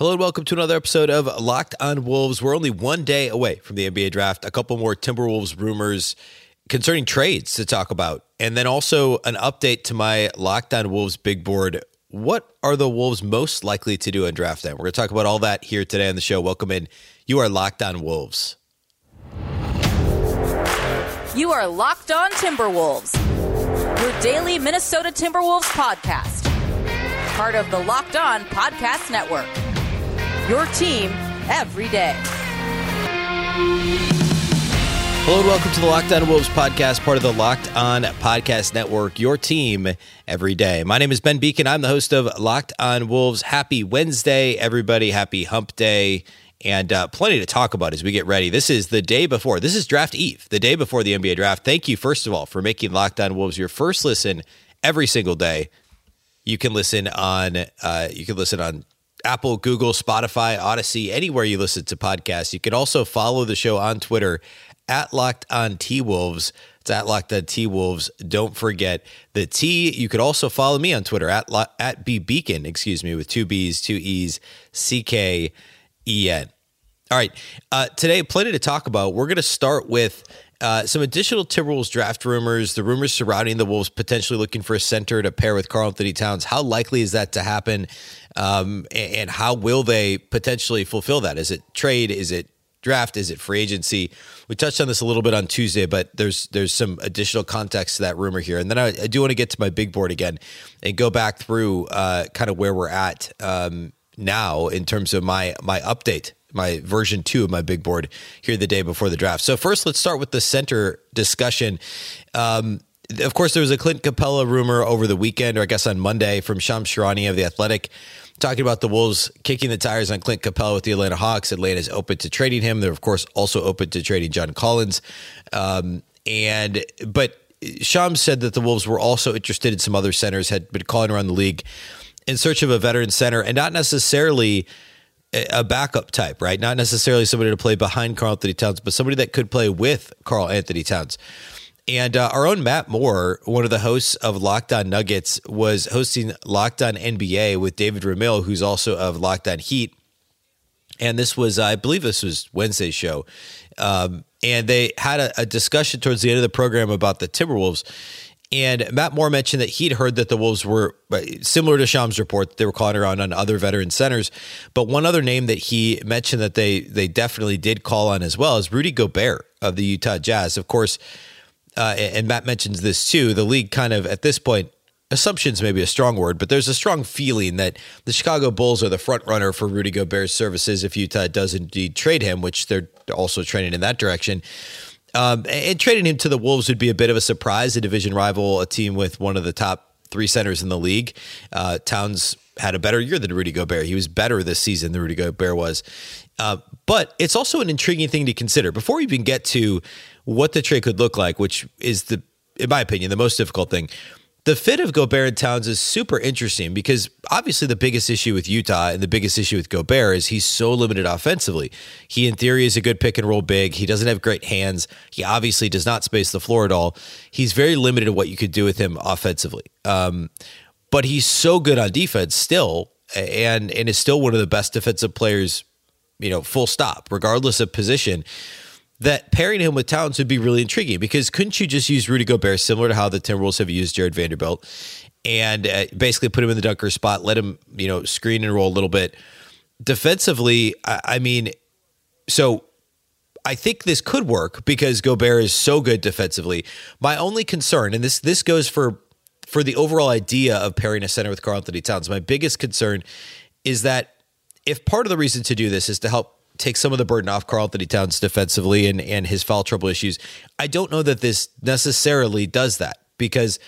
Hello and welcome to another episode of Locked on Wolves. We're only one day away from the NBA draft. A couple more Timberwolves rumors concerning trades to talk about, and then also an update to my Locked on Wolves big board. What are the Wolves most likely to do in draft time? We're going to talk about all that here today on the show. Welcome in. You are Locked on Wolves. You are Locked on Timberwolves, your daily Minnesota Timberwolves podcast, part of the Locked on Podcast Network your team every day. Hello and welcome to the Locked On Wolves podcast, part of the Locked On Podcast Network, your team every day. My name is Ben Beecken. I'm the host of Locked On Wolves. Happy Wednesday, everybody. Happy hump day. And uh, plenty to talk about as we get ready. This is the day before. This is draft eve, the day before the NBA draft. Thank you, first of all, for making Locked On Wolves your first listen every single day. You can listen on uh, you can listen on Apple, Google, Spotify, Audacy, anywhere you listen to podcasts. You can also follow the show on Twitter at Locked On T Wolves. It's at Locked On T Wolves. Don't forget the T. You could also follow me on Twitter at at B Beecken. excuse me, with two B's, two E's, C K E N. All right. Uh, today, plenty to talk about. We're going to start with uh, some additional Timberwolves draft rumors, the rumors surrounding the Wolves potentially looking for a center to pair with Karl-Anthony Towns. How likely is that to happen? Um, and, and how will they potentially fulfill that? Is it trade? Is it draft? Is it free agency? We touched on this a little bit on Tuesday, but there's there's some additional context to that rumor here. And then I, I do want to get to my big board again and go back through uh, kind of where we're at um, now in terms of my my update my version two of my big board here the day before the draft. So first, let's start with the center discussion. Um, of course, there was a Clint Capela rumor over the weekend, or I guess on Monday, from Shams Charania of the Athletic, talking about the Wolves kicking the tires on Clint Capela with the Atlanta Hawks. Atlanta is open to trading him. They're of course also open to trading John Collins. Um, and but Shams said that the Wolves were also interested in some other centers, had been calling around the league in search of a veteran center, and not necessarily a backup type, right? Not necessarily somebody to play behind Karl-Anthony Towns, but somebody that could play with Karl-Anthony Towns. And uh, our own Matt Moore, one of the hosts of Locked On Nuggets, was hosting Locked On NBA with David Ramil, who's also of Locked On Heat. And this was, I believe, this was Wednesday's show. Um, and they had a, a discussion towards the end of the program about the Timberwolves. And Matt Moore mentioned that he'd heard that the Wolves were similar to Shams' report. They were calling around on other veteran centers, but one other name that he mentioned that they they definitely did call on as well is Rudy Gobert of the Utah Jazz. Of course, uh, and Matt mentions this too. The league kind of at this point assumptions maybe a strong word, but there's a strong feeling that the Chicago Bulls are the front runner for Rudy Gobert's services if Utah does indeed trade him, which they're also trending in that direction. Um, and trading him to the Wolves would be a bit of a surprise. A division rival, a team with one of the top three centers in the league. Uh, Towns had a better year than Rudy Gobert. He was better this season than Rudy Gobert was. Uh, but it's also an intriguing thing to consider before we even get to what the trade could look like, which is the, in my opinion, the most difficult thing the fit of Gobert and Towns is super interesting because obviously the biggest issue with Utah and the biggest issue with Gobert is he's so limited offensively. He, in theory, is a good pick and roll big. He doesn't have great hands. He obviously does not space the floor at all. He's very limited to what you could do with him offensively. Um, but he's so good on defense still, and and is still one of the best defensive players, you know, full stop, regardless of position that pairing him with Towns would be really intriguing because couldn't you just use Rudy Gobert similar to how the Timberwolves have used Jared Vanderbilt and uh, basically put him in the dunker spot, let him, you know, screen and roll a little bit. Defensively, I, I mean, so I think this could work because Gobert is so good defensively. My only concern, and this this goes for for the overall idea of pairing a center with Karl-Anthony Towns, my biggest concern is that if part of the reason to do this is to help take some of the burden off Karl-Anthony Towns defensively and, and his foul trouble issues. I don't know that this necessarily does that because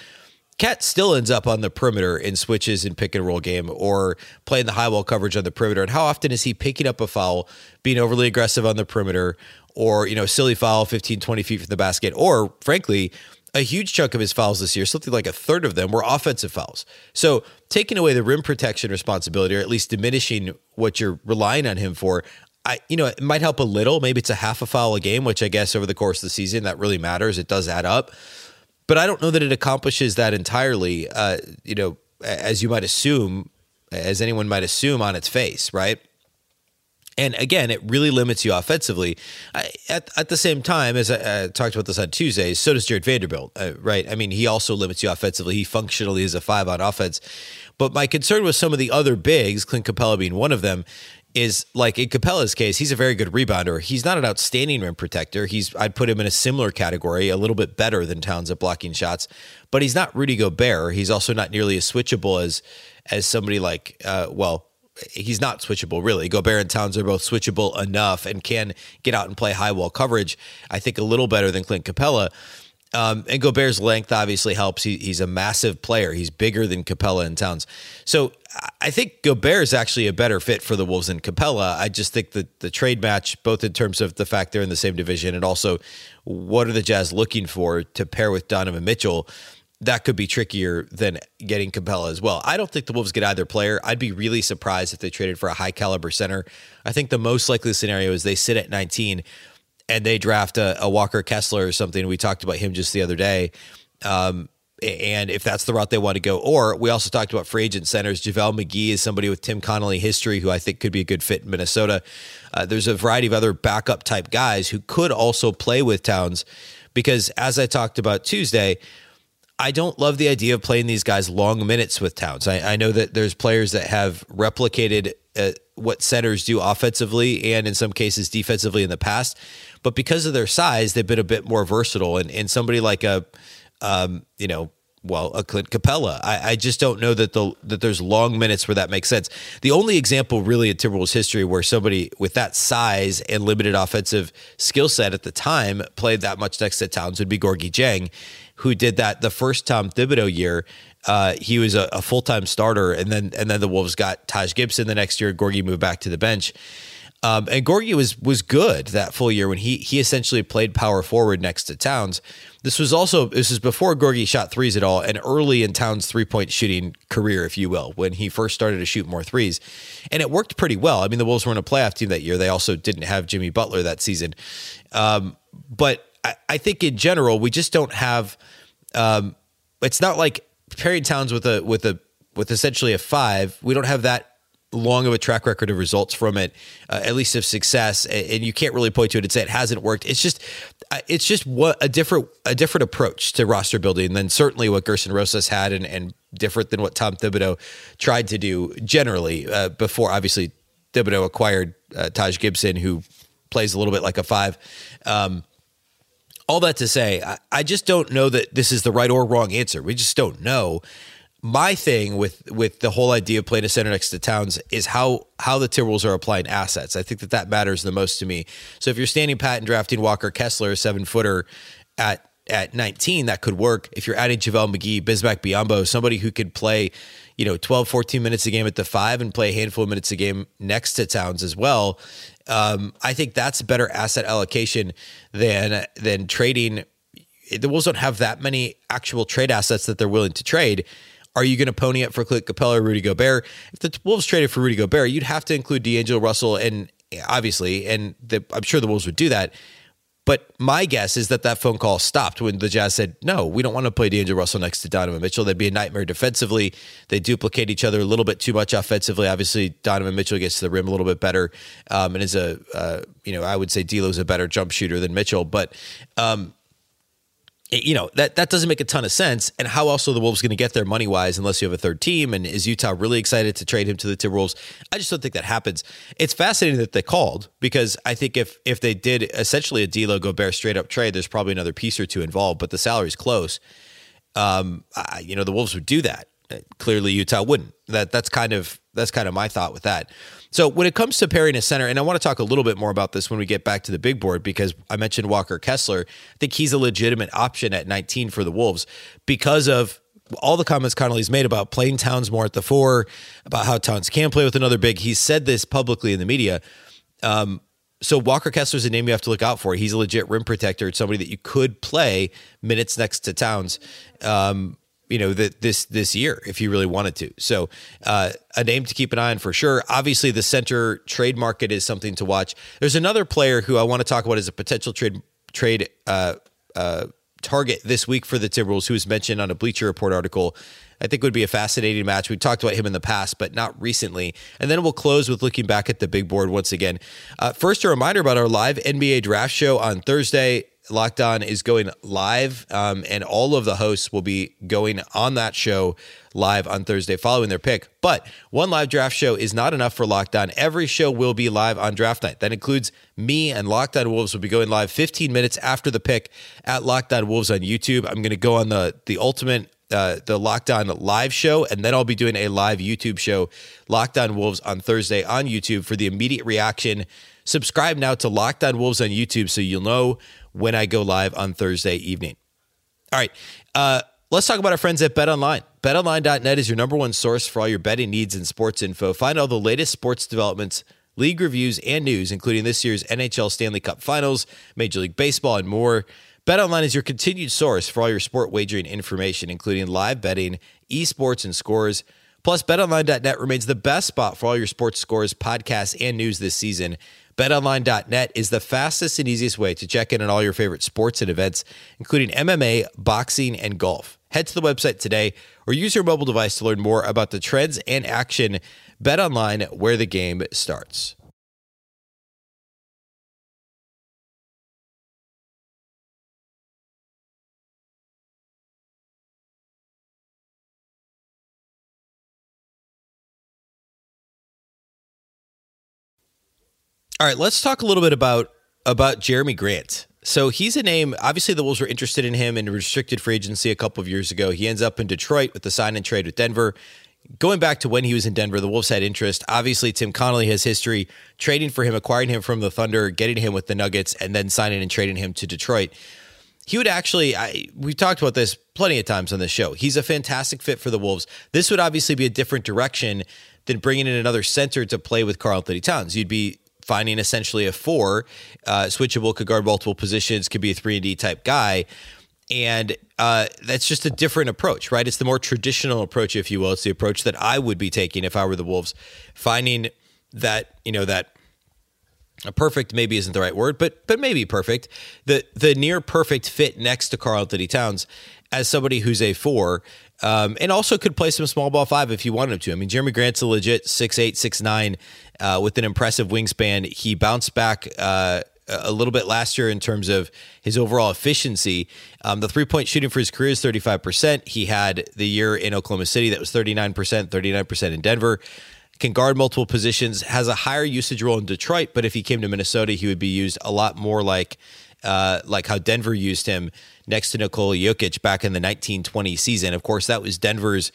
KAT still ends up on the perimeter in switches in pick and roll game or playing the high wall coverage on the perimeter. And how often is he picking up a foul, being overly aggressive on the perimeter, or, you know, silly foul 15, 20 feet from the basket, or frankly, a huge chunk of his fouls this year, something like a third of them were offensive fouls. So taking away the rim protection responsibility, or at least diminishing what you're relying on him for, I, you know, it might help a little. Maybe it's a half a foul a game, which I guess over the course of the season that really matters. It does add up, but I don't know that it accomplishes that entirely. Uh, you know, as you might assume, as anyone might assume on its face, right? And again, it really limits you offensively. I, at, at the same time, as I, I, talked about this on Tuesday, so does Jared Vanderbilt, uh, right? I mean, he also limits you offensively. He functionally is a five on offense. But my concern with some of the other bigs, Clint Capela being one of them, is like in Capela's case, he's a very good rebounder. He's not an outstanding rim protector. He's I'd put him in a similar category, a little bit better than Towns at blocking shots, but he's not Rudy Gobert. He's also not nearly as switchable as as somebody like uh, well, he's not switchable really. Gobert and Towns are both switchable enough and can get out and play high wall coverage. I think a little better than Clint Capela. Um, and Gobert's length obviously helps. He, he's a massive player. He's bigger than Capela and Towns. So I think Gobert is actually a better fit for the Wolves than Capela. I just think that the trade match, both in terms of the fact they're in the same division and also what are the Jazz looking for to pair with Donovan Mitchell, that could be trickier than getting Capela as well. I don't think the Wolves get either player. I'd be really surprised if they traded for a high caliber center. I think the most likely scenario is they sit at 19 and they draft a, a, Walker Kessler or something. We talked about him just the other day. Um, and if that's the route they want to go, or we also talked about free agent centers. JaVale McGee is somebody with Tim Connolly history who I think could be a good fit in Minnesota. Uh, there's a variety of other backup type guys who could also play with Towns because, as I talked about Tuesday, I don't love the idea of playing these guys long minutes with Towns. I, I know that there's players that have replicated uh, what centers do offensively and in some cases defensively in the past, but because of their size, they've been a bit more versatile. And, and somebody like a, um, you know, well, a Clint Capela. I, I, just don't know that the that there's long minutes where that makes sense. The only example really in Timberwolves history where somebody with that size and limited offensive skill set at the time played that much next to Towns would be Gorgui Dieng, who did that the first Tom Thibodeau year. Uh, he was a, a full time starter, and then and then the Wolves got Taj Gibson the next year. Gorgui moved back to the bench. Um, and Gorgui was was good that full year when he he essentially played power forward next to Towns. This was also this is before Gorgui shot threes at all, and early in Towns' three point shooting career, if you will, when he first started to shoot more threes, and it worked pretty well. I mean, the Wolves weren't a playoff team that year; they also didn't have Jimmy Butler that season. Um, but I, I, think in general, we just don't have. Um, it's not like Perry Towns with a with a with essentially a five. We don't have that long of a track record of results from it, uh, at least of success, and you can't really point to it and say it hasn't worked. It's just, uh, it's just what a different a different approach to roster building than certainly what Gersson Rosas had, and, and different than what Tom Thibodeau tried to do generally uh, before. Obviously, Thibodeau acquired uh, Taj Gibson, who plays a little bit like a five. Um, all that to say, I, I just don't know that this is the right or wrong answer. We just don't know my thing with with the whole idea of playing a center next to Towns is how how the Timberwolves are applying assets. I think that that matters the most to me. So if you're standing pat and drafting Walker Kessler, a seven footer at at 19, that could work. If you're adding JaVale McGee, Bismack Biyombo, somebody who could play, you know, 12, 14 minutes a game at the five and play a handful of minutes a game next to Towns as well. Um, I think that's better asset allocation than than trading. The Wolves don't have that many actual trade assets that they're willing to trade. Are you going to pony up for Clint Capela or Rudy Gobert? If the Wolves traded for Rudy Gobert, you'd have to include D'Angelo Russell, and obviously, and the, I'm sure the Wolves would do that. But my guess is that that phone call stopped when the Jazz said, no, we don't want to play D'Angelo Russell next to Donovan Mitchell. That'd be a nightmare defensively. They duplicate each other a little bit too much offensively. Obviously, Donovan Mitchell gets to the rim a little bit better um, and is a, uh, you know, I would say D'Lo's a better jump shooter than Mitchell. But um, you know that that doesn't make a ton of sense. And how else are the Wolves going to get there money wise unless you have a third team? And is Utah really excited to trade him to the Timberwolves? I just don't think that happens. It's fascinating that they called because I think if if they did essentially a D'Lo Gobert straight up trade, there's probably another piece or two involved, but the salary's close. Um, I, you know the Wolves would do that. Clearly, Utah wouldn't. That that's kind of that's kind of my thought with that. So when it comes to pairing a center, and I want to talk a little bit more about this when we get back to the big board because I mentioned Walker Kessler. I think he's a legitimate option at 19 for the Wolves because of all the comments Connolly's made about playing Towns more at the four, about how Towns can play with another big. He's said this publicly in the media. Um, so Walker Kessler's a name you have to look out for. He's a legit rim protector. It's somebody that you could play minutes next to Towns. Um, you know that this this year if you really wanted to. So uh, a name to keep an eye on for sure. Obviously, the center trade market is something to watch. There's another player who I want to talk about as a potential trade trade uh, uh, target this week for the Timberwolves, who was mentioned on a Bleacher Report article. I think would be a fascinating match. We've talked about him in the past, but not recently. And then we'll close with looking back at the big board once again. Uh, first, a reminder about our live NBA draft show on Thursday. Locked On is going live, um, and all of the hosts will be going on that show live on Thursday following their pick. But one live draft show is not enough for Locked On. Every show will be live on draft night. That includes me and Locked On Wolves will be going live 15 minutes after the pick at Locked On Wolves on YouTube. I'm going to go on the the ultimate uh, the Locked On live show, and then I'll be doing a live YouTube show, Locked On Wolves, on Thursday on YouTube for the immediate reaction. Subscribe now to Locked On Wolves on YouTube so you'll know when I go live on Thursday evening. All right, uh, let's talk about our friends at Bet Online. BetOnline.net is your number one source for all your betting needs and sports info. Find all the latest sports developments, league reviews, and news, including this year's NHL Stanley Cup Finals, Major League Baseball, and more. BetOnline is your continued source for all your sport wagering information, including live betting, esports, and scores. Plus, betonline.net remains the best spot for all your sports scores, podcasts, and news this season. BetOnline.net is the fastest and easiest way to check in on all your favorite sports and events, including MMA, boxing, and golf. Head to the website today or use your mobile device to learn more about the trends and action. BetOnline, where the game starts. All right, let's talk a little bit about about Jerami Grant. So he's a name. Obviously, the Wolves were interested in him in restricted free agency a couple of years ago. He ends up in Detroit with the sign and trade with Denver. Going back to when he was in Denver, the Wolves had interest. Obviously, Tim Connolly has history trading for him, acquiring him from the Thunder, getting him with the Nuggets, and then signing and trading him to Detroit. He would actually, I, we've talked about this plenty of times on the show. He's a fantastic fit for the Wolves. This would obviously be a different direction than bringing in another center to play with Karl-Anthony Towns. You'd be finding essentially a four, uh, switchable, could guard multiple positions, could be a three and D type guy. And uh, that's just a different approach, right? It's the more traditional approach, if you will. It's the approach that I would be taking if I were the Wolves, finding that you know that a perfect maybe isn't the right word, but but maybe perfect. The the near perfect fit next to Karl-Anthony Towns as somebody who's a four, um, and also could play some small ball five if you wanted him to. I mean, Jerami Grant's a legit six eight, six nine, uh, with an impressive wingspan. He bounced back. Uh, a little bit last year in terms of his overall efficiency. Um, the three point shooting for his career is 35%. He had the year in Oklahoma City that was 39%, 39% in Denver. Can guard multiple positions, has a higher usage role in Detroit, but if he came to Minnesota, he would be used a lot more like uh, like how Denver used him next to Nikola Jokic back in the 1920 season. Of course, that was Denver's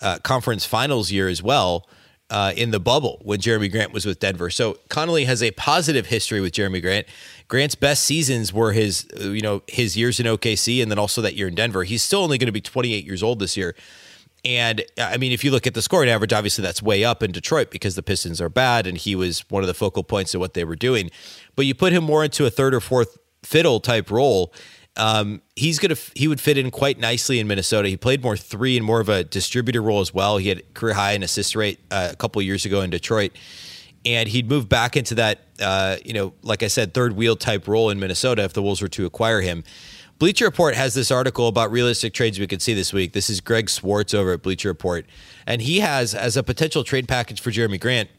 uh, conference finals year as well uh, in the bubble when Jerami Grant was with Denver. So Connolly has a positive history with Jerami Grant. Grant's best seasons were his, uh, you know, his years in OKC and then also that year in Denver. He's still only going to be 28 years old this year. And I mean, if you look at the scoring average, obviously that's way up in Detroit because the Pistons are bad and he was one of the focal points of what they were doing. But you put him more into a third or fourth fiddle type role um, he's gonna he would fit in quite nicely in Minnesota. He played more three and more of a distributor role as well. He had career high in assist rate uh, a couple years ago in Detroit, and he'd move back into that uh, you know like I said third wheel type role in Minnesota if the Wolves were to acquire him. Bleacher Report has this article about realistic trades we could see this week. This is Greg Swartz over at Bleacher Report, and he has as a potential trade package for Jerami Grant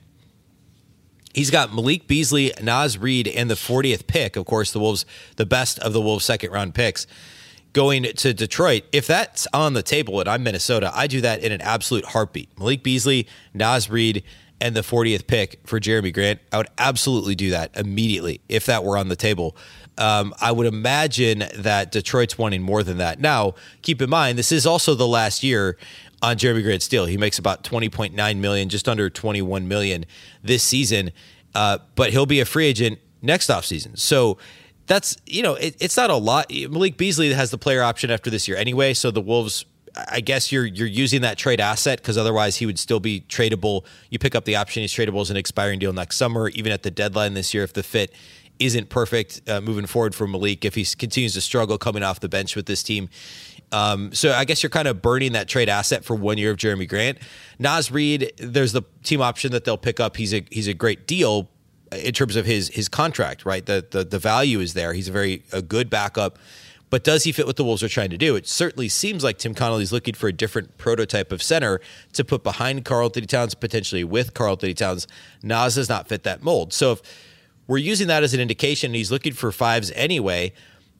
He's got Malik Beasley, Naz Reid, and the 40th pick. Of course, the Wolves, the best of the Wolves' second round picks, going to Detroit. If that's on the table and I'm Minnesota, I do that in an absolute heartbeat. Malik Beasley, Naz Reid, and the 40th pick for Jerami Grant. I would absolutely do that immediately if that were on the table. Um, I would imagine that Detroit's wanting more than that. Now, keep in mind, this is also the last year on Jerami Grant deal. He makes about 20.9 million, just under 21 million this season. Uh, but he'll be a free agent next offseason. So that's, you know, it, it's not a lot. Malik Beasley has the player option after this year anyway. So the Wolves, I guess you're you're using that trade asset because otherwise he would still be tradable. You pick up the option, he's tradable as an expiring deal next summer, even at the deadline this year if the fit isn't perfect uh, moving forward for Malik. If he continues to struggle coming off the bench with this team, um, so I guess you're kind of burning that trade asset for one year of Jerami Grant. Naz Reid, there's the team option that they'll pick up. He's a he's a great deal in terms of his his contract, right? The the the value is there. He's a very a good backup, But does he fit what the Wolves are trying to do? It certainly seems like Tim Connolly's looking for a different prototype of center to put behind Karl-Anthony Towns, potentially with Karl-Anthony Towns. Naz does not fit that mold. So if we're using that as an indication, he's looking for fives anyway,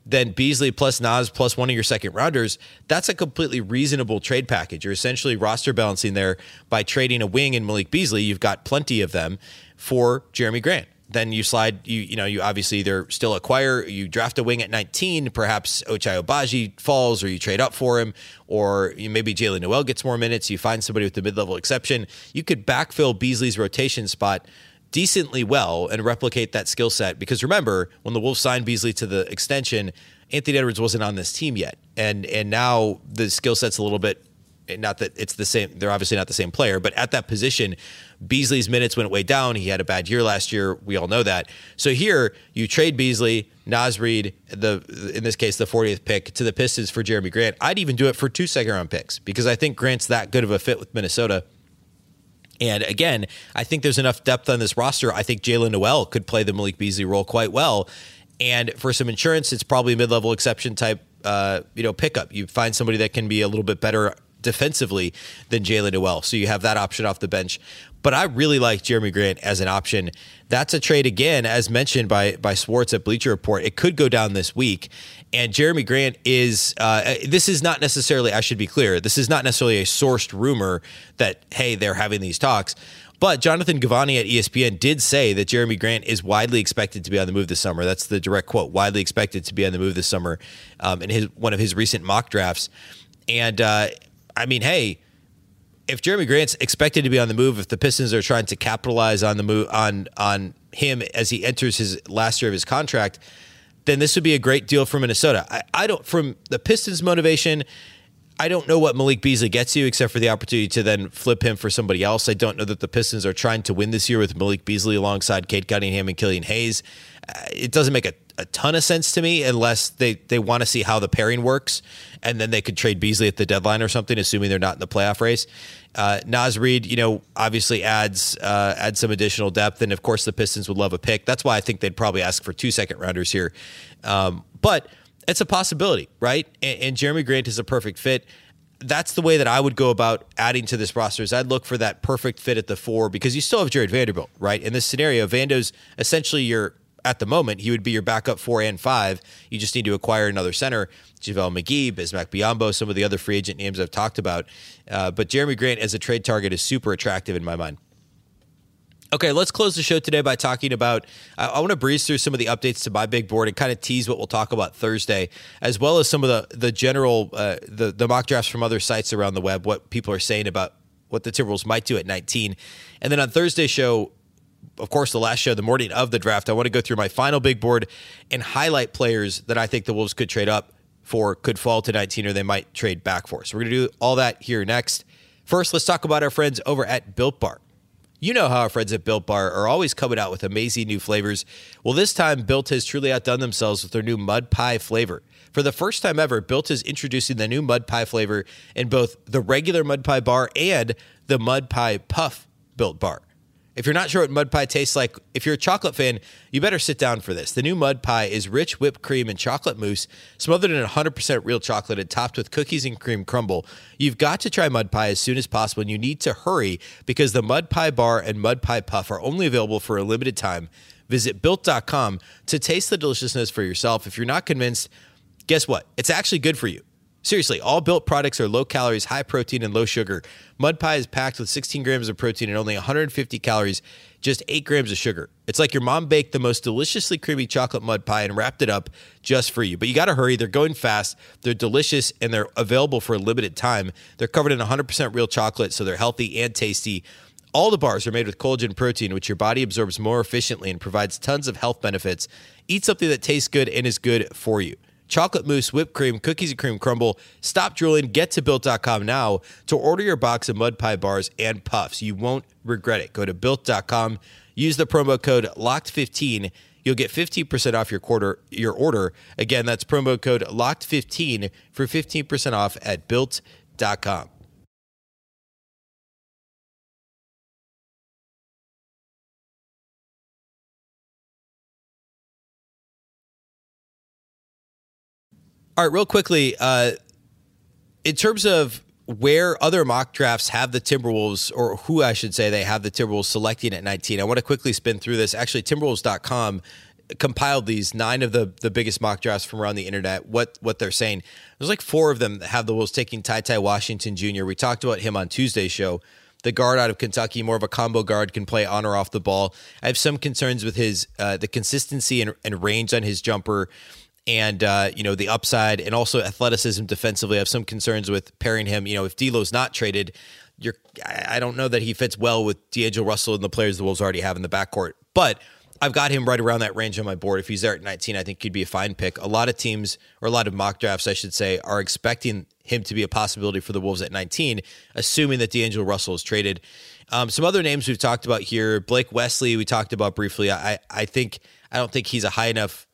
then Beasley plus Naz plus one of your second rounders, that's a completely reasonable trade package. You're essentially roster balancing there by trading a wing in Malik Beasley. You've got plenty of them for Jerami Grant then you slide you you know you obviously either still acquire you draft a wing at 19 perhaps Ochai Agbaji falls or you trade up for him or you, maybe Jaylen Nowell gets more minutes you find somebody with the mid-level exception you could backfill Beasley's rotation spot decently well and replicate that skill set. Because remember when the Wolves signed Beasley to the extension Anthony Edwards wasn't on this team yet. And and now the skill set's a little bit not that it's the same they're obviously not the same player but at that position beasley's minutes went way down. He had a bad year last year. We all know that. So here you trade beasley Naz Reid, the in this case the 40th pick to the Pistons for Jerami Grant. I'd even do it for two second round picks because I think Grant's that good of a fit with Minnesota. And again, I think there's enough depth on this roster. I think Jaylen Nowell could play the Malik Beasley role quite well. And for some insurance, it's probably a mid level exception type uh, you know pickup. You find somebody that can be a little bit better defensively than Jaylen Nowell. So you have that option off the bench. But I really like Jerami Grant as an option. That's a trade again, as mentioned by by Schwartz at Bleacher Report. It could go down this week, and Jerami Grant is. Uh, this is not necessarily. I should be clear. This is not necessarily a sourced rumor that hey they're having these talks. But Jonathan Givony at ESPN did say that Jerami Grant is widely expected to be on the move this summer. That's the direct quote: "Widely expected to be on the move this summer." Um, in his one of his recent mock drafts, and uh, I mean, hey, if Jerami Grant's expected to be on the move, if the Pistons are trying to capitalize on the move on on him as he enters his last year of his contract, then this would be a great deal for Minnesota. I, I don't from the Pistons' motivation. I don't know what Malik Beasley gets you except for the opportunity to then flip him for somebody else. I don't know that the Pistons are trying to win this year with Malik Beasley alongside Cade Cunningham and Killian Hayes. Uh, it doesn't make a a ton of sense to me unless they, they want to see how the pairing works and then they could trade Beasley at the deadline or something, assuming they're not in the playoff race. Uh, Naz Reid, you know, obviously adds uh, adds some additional depth, and of course the Pistons would love a pick. That's why I think they'd probably ask for two second rounders here, um, but it's a possibility, right? And, and Jerami Grant is a perfect fit that's the way that I would go about adding to this roster. Is I'd look for that perfect fit at the four because you still have Jared Vanderbilt, right? In this scenario, Vando's essentially your at the moment, he would be your backup four and five. You just need to acquire another center. JaVale McGee, Bismack Biyombo, some of the other free agent names I've talked about. Uh, but Jerami Grant as a trade target is super attractive in my mind. Okay, let's close the show today by talking about. I, I want to breeze through some of the updates to my big board and kind of tease what we'll talk about Thursday, as well as some of the the general uh, the the mock drafts from other sites around the web, what people are saying about what the Timberwolves might do at 19, and then on Thursday's show, of course, the last show, the morning of the draft, I want to go through my final big board and highlight players that I think the Wolves could trade up for, could fall to 19, or they might trade back for. So we're going to do all that here next. First, let's talk about our friends over at Built Bar. You know how our friends at Built Bar are always coming out with amazing new flavors. Well, this time, Built has truly outdone themselves with their new mud pie flavor. For the first time ever, Built is introducing the new mud pie flavor in both the regular mud pie bar and the mud pie puff Built Bar. If you're not sure what mud pie tastes like, if you're a chocolate fan, you better sit down for this. The new mud pie is rich whipped cream and chocolate mousse, smothered in 100% real chocolate and topped with cookies and cream crumble. You've got to try mud pie as soon as possible, and you need to hurry because the mud pie bar and mud pie puff are only available for a limited time. Visit built.com to taste the deliciousness for yourself. If you're not convinced, guess what? It's actually good for you. Seriously, all built products are low calories, high protein, and low sugar. Mud pie is packed with 16 grams of protein and only 150 calories, just 8 grams of sugar. It's like your mom baked the most deliciously creamy chocolate mud pie and wrapped it up just for you. But you got to hurry. They're going fast, they're delicious, and they're available for a limited time. They're covered in 100% real chocolate, so they're healthy and tasty. All the bars are made with collagen protein, which your body absorbs more efficiently and provides tons of health benefits. Eat something that tastes good and is good for you chocolate mousse, whipped cream, cookies and cream crumble. Stop drooling. Get to built.com now to order your box of mud pie bars and puffs. You won't regret it. Go to built.com, use the promo code LOCKED15. You'll get 15% off your quarter your order. Again, that's promo code LOCKED15 for 15% off at built.com. All right, real quickly, uh, in terms of where other mock drafts have the Timberwolves, or who I should say they have the Timberwolves selecting at 19, I want to quickly spin through this. Actually, Timberwolves.com compiled these nine of the the biggest mock drafts from around the internet. What what they're saying? There's like four of them that have the Wolves taking Ty Ty Washington Jr. We talked about him on Tuesday's show. The guard out of Kentucky, more of a combo guard, can play on or off the ball. I have some concerns with his uh, the consistency and, and range on his jumper and uh, you know the upside and also athleticism defensively. I have some concerns with pairing him. You know, if D'Lo's not traded, you're I don't know that he fits well with D'Angelo Russell and the players the Wolves already have in the backcourt. But I've got him right around that range on my board. If he's there at 19, I think he'd be a fine pick. A lot of teams, or a lot of mock drafts, I should say, are expecting him to be a possibility for the Wolves at 19, assuming that D'Angelo Russell is traded. Um, some other names we've talked about here, Blake Wesley, we talked about briefly. I, I think I don't think he's a high enough.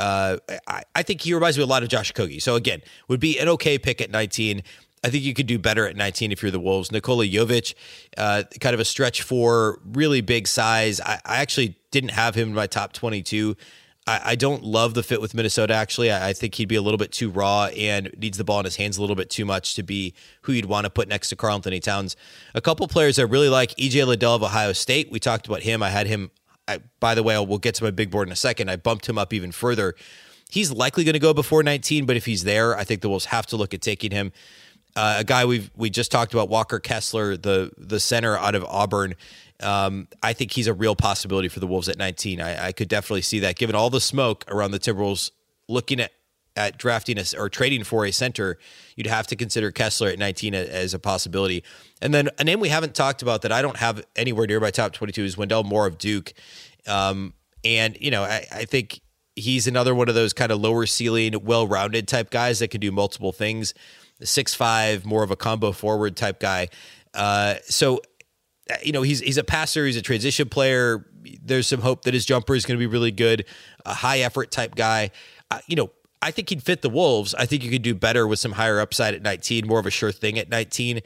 Uh, I, I think he reminds me a lot of Josh Okogie. So again, would be an okay pick at 19. I think you could do better at 19 if you're the Wolves. Nikola Jovic, uh, kind of a stretch for really big size. I, I, actually didn't have him in my top 22. I, I don't love the fit with Minnesota, actually. I, think he'd be a little bit too raw and needs the ball in his hands a little bit too much to be who you'd want to put next to Karl-Anthony Towns. A couple players I really like EJ Liddell of Ohio State. We talked about him. I had him, by the way, we'll get to my big board in a second. I bumped him up even further. He's likely going to go before 19, but if he's there, I think the Wolves have to look at taking him. Uh, a guy we've we just talked about, Walker Kessler, the the center out of Auburn. Um, I think he's a real possibility for the Wolves at 19. I, I, could definitely see that, given all the smoke around the Timberwolves looking at at drafting a, or trading for a center. You'd have to consider Kessler at 19 as a possibility. And then a name we haven't talked about that I don't have anywhere near my top 22 is Wendell Moore of Duke. Um, and you know, I, I think he's another one of those kind of lower ceiling, well rounded type guys that can do multiple things six five, more of a combo forward type guy. Uh, so, uh, you know, he's he's a passer, he's a transition player. There's some hope that his jumper is going to be really good, a high effort type guy. Uh, you know, I think he'd fit the Wolves. I think you could do better with some higher upside at 19, more of a sure thing at 19.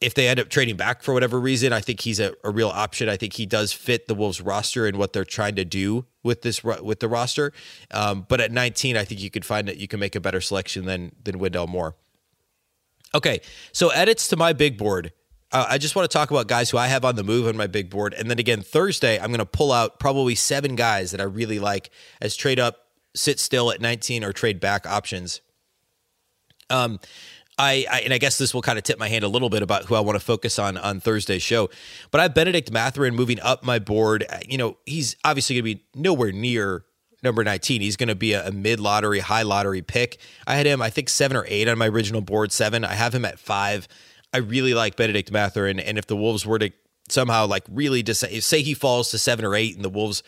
If they end up trading back for whatever reason, I think he's a, a real option. I think he does fit the Wolves roster and what they're trying to do with this with the roster. Um, but at 19, I think you could find that you can make a better selection than than Wendell Moore. Okay, so edits to my big board. Uh, I just want to talk about guys who I have on the move on my big board. And then again, Thursday, I'm going to pull out probably seven guys that I really like as trade up, sit still at 19, or trade back options. Um, I, I, and I guess this will kind of tip my hand a little bit about who I want to focus on on Thursday's show. But I have Benedict Mathurin moving up my board. You know, he's obviously going to be nowhere near number 19. He's going to be a, a mid lottery, high lottery pick. I had him, I think, seven or eight on my original board, seven. I have him at five. I really like Benedict Mathurin. And if the Wolves were to somehow like really decide, say he falls to seven or eight and the Wolves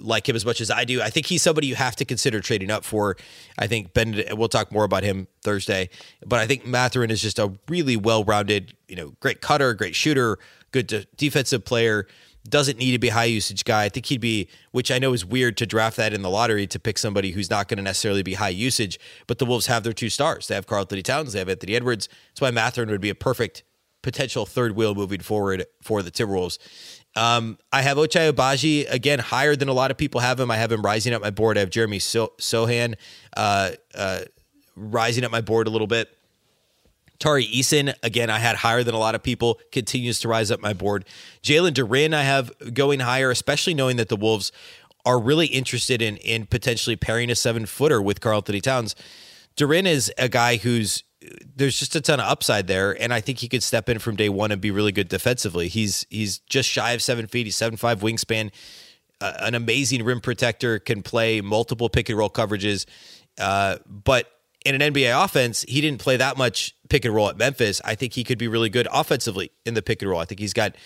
like him as much as I do, I think he's somebody you have to consider trading up for. I think Benedict, we'll talk more about him Thursday, but I think Mathurin is just a really well rounded, you know, great cutter, great shooter, good defensive player doesn't need to be a high usage guy. I think he'd be, which I know is weird to draft that in the lottery to pick somebody who's not going to necessarily be high usage. But the Wolves have their two stars. They have Karl-Anthony Towns. They have Anthony Edwards. That's why Mathurin would be a perfect potential third wheel moving forward for the Timberwolves. Um, I have Ochai Agbaji again higher than a lot of people have him. I have him rising up my board. I have Jeremy so- Sochan uh, uh, rising up my board a little bit. Tari Eason, again, I had higher than a lot of people, continues to rise up my board. Jalen Duren, I have going higher, especially knowing that the Wolves are really interested in in potentially pairing a seven footer with Karl-Anthony Towns. Duren is a guy who's there's just a ton of upside there, and I think he could step in from day one and be really good defensively. He's he's just shy of seven feet. He's seven five wingspan, uh, an amazing rim protector, can play multiple pick and roll coverages, uh, but in an NBA offense, he didn't play that much pick and roll at Memphis. I think he could be really good offensively in the pick and roll. I think he's got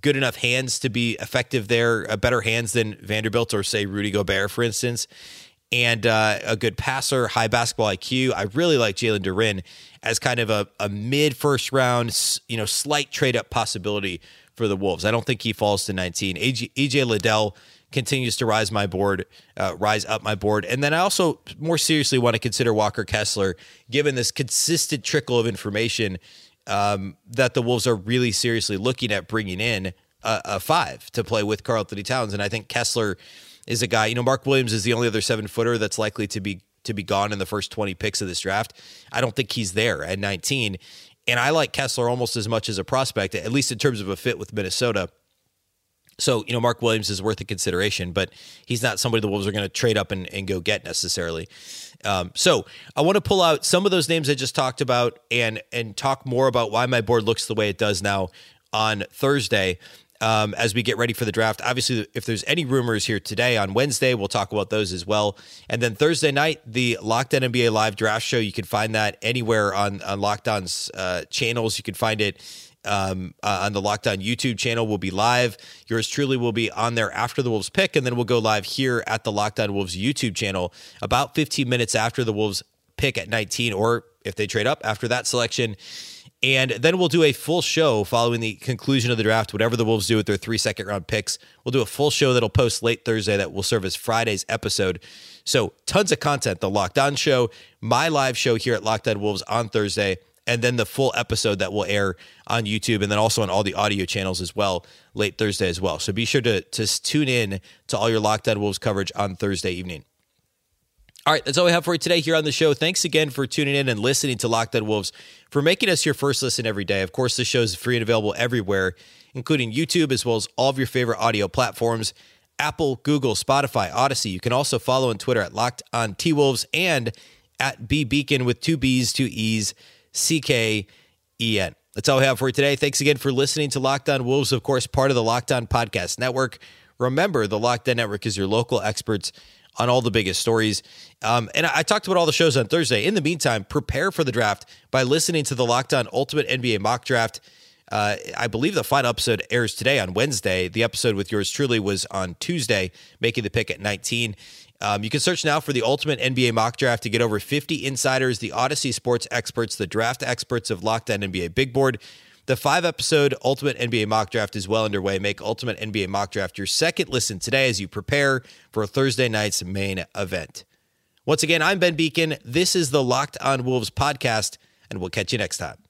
good enough hands to be effective there, uh, better hands than Vanderbilt or say Rudy Gobert, for instance, and uh, a good passer, high basketball IQ. I really like Jalen Duren as kind of a, a mid first round, you know, slight trade up possibility for the Wolves. I don't think he falls to 19. AJ, EJ Liddell continues to rise my board, uh, rise up my board. And then I also more seriously want to consider Walker Kessler, given this consistent trickle of information um, that the Wolves are really seriously looking at bringing in a, a five to play with Karl-Anthony Towns. And I think Kessler is a guy, you know, Mark Williams is the only other seven footer that's likely to be to be gone in the first 20 picks of this draft. I don't think he's there at 19. And I like Kessler almost as much as a prospect, at least in terms of a fit with Minnesota. So, you know, Mark Williams is worth a consideration, but he's not somebody the Wolves are going to trade up and, and go get necessarily. Um, so I want to pull out some of those names I just talked about and and talk more about why my board looks the way it does now on Thursday um, as we get ready for the draft. Obviously, if there's any rumors here today on Wednesday, we'll talk about those as well. And then Thursday night, the Locked On NBA Live Draft Show. You can find that anywhere on on Locked On's uh, channels. You can find it um, uh, on the Locked On YouTube channel will be live. Yours truly will be on there after the Wolves pick, and then we'll go live here at the Locked On Wolves YouTube channel about 15 minutes after the Wolves pick at 19, or if they trade up after that selection. And then we'll do a full show following the conclusion of the draft, whatever the Wolves do with their three second round picks. We'll do a full show that'll post late Thursday that will serve as Friday's episode. So, tons of content. The Locked On Show, my live show here at Locked On Wolves on Thursday, and then the full episode that will air on YouTube and then also on all the audio channels as well late Thursday as well. So be sure to, to tune in to all your Locked On Wolves coverage on Thursday evening. All right, that's all we have for you today here on the show. Thanks again for tuning in and listening to Locked On Wolves, for making us your first listen every day. Of course, the show is free and available everywhere, including YouTube as well as all of your favorite audio platforms. Apple, Google, Spotify, Audacy. You can also follow on Twitter at Locked On T Wolves and at B Beecken with two B's, two E's. C K E N. That's all we have for you today. Thanks again for listening to Locked On Wolves, of course, part of the Locked On Podcast Network. Remember, the Locked On Network is your local experts on all the biggest stories. Um, and I, I talked about all the shows on Thursday. In the meantime, prepare for the draft by listening to the Locked On Ultimate NBA Mock Draft. Uh, I believe the final episode airs today on Wednesday. The episode with yours truly was on Tuesday, making the pick at 19. Um, you can search now for the ultimate NBA mock draft to get over 50 insiders, the Audacy sports experts, the draft experts of Locked On NBA Big Board. The five episode Ultimate NBA mock draft is well underway. Make Ultimate NBA mock draft your second listen today as you prepare for Thursday night's main event. Once again, I'm Ben Beecken. This is the Locked On Wolves podcast, and we'll catch you next time.